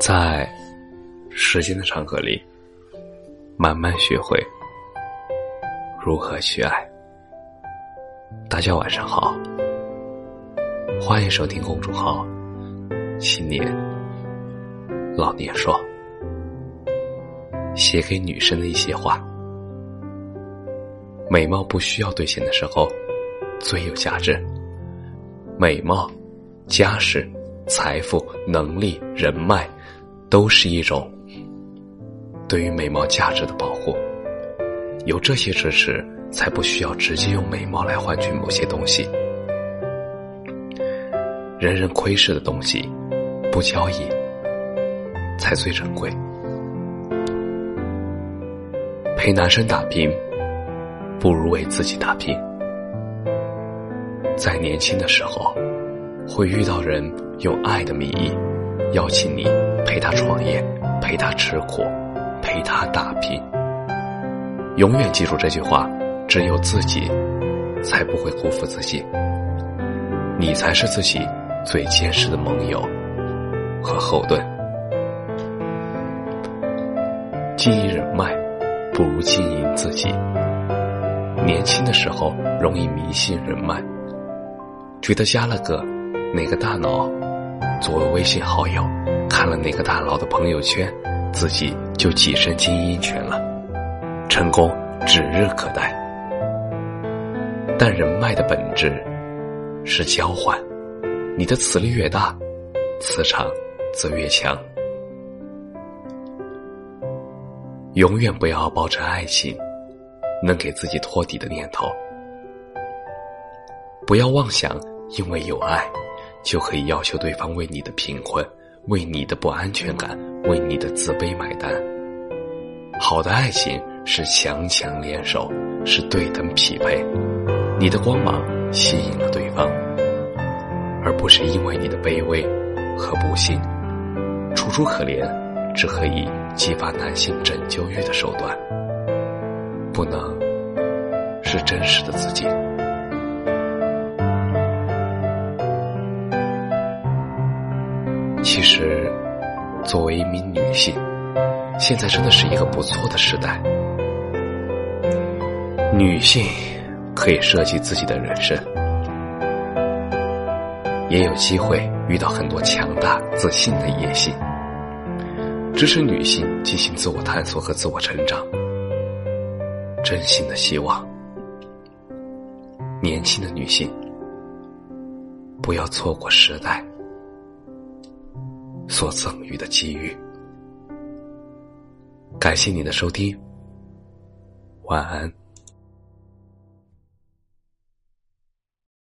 在时间的长河里，慢慢学会如何去爱。大家晚上好，欢迎收听公众号“青年老年说”，写给女生的一些话。美貌不需要兑现的时候，最有价值。美貌、家世、财富、能力、人脉。都是一种对于美貌价值的保护，有这些支持，才不需要直接用美貌来换取某些东西。人人窥视的东西，不交易才最珍贵。陪男生打拼，不如为自己打拼。在年轻的时候，会遇到人用爱的名义邀请你。陪他创业，陪他吃苦，陪他打拼。永远记住这句话：只有自己，才不会辜负自己。你才是自己最坚实的盟友和后盾。经营人脉，不如经营自己。年轻的时候容易迷信人脉，觉得加了个哪个大佬作为微信好友。看了哪个大佬的朋友圈，自己就跻身精英圈了，成功指日可待。但人脉的本质是交换，你的磁力越大，磁场则越强。永远不要抱着爱情能给自己托底的念头，不要妄想因为有爱就可以要求对方为你的贫困。为你的不安全感，为你的自卑买单。好的爱情是强强联手，是对等匹配。你的光芒吸引了对方，而不是因为你的卑微和不幸。楚楚可怜，只可以激发男性拯救欲的手段，不能是真实的自己。其实，作为一名女性，现在真的是一个不错的时代。女性可以设计自己的人生，也有机会遇到很多强大、自信的野心。支持女性进行自我探索和自我成长，真心的希望年轻的女性不要错过时代。所赠予的机遇。感谢你的收听，晚安。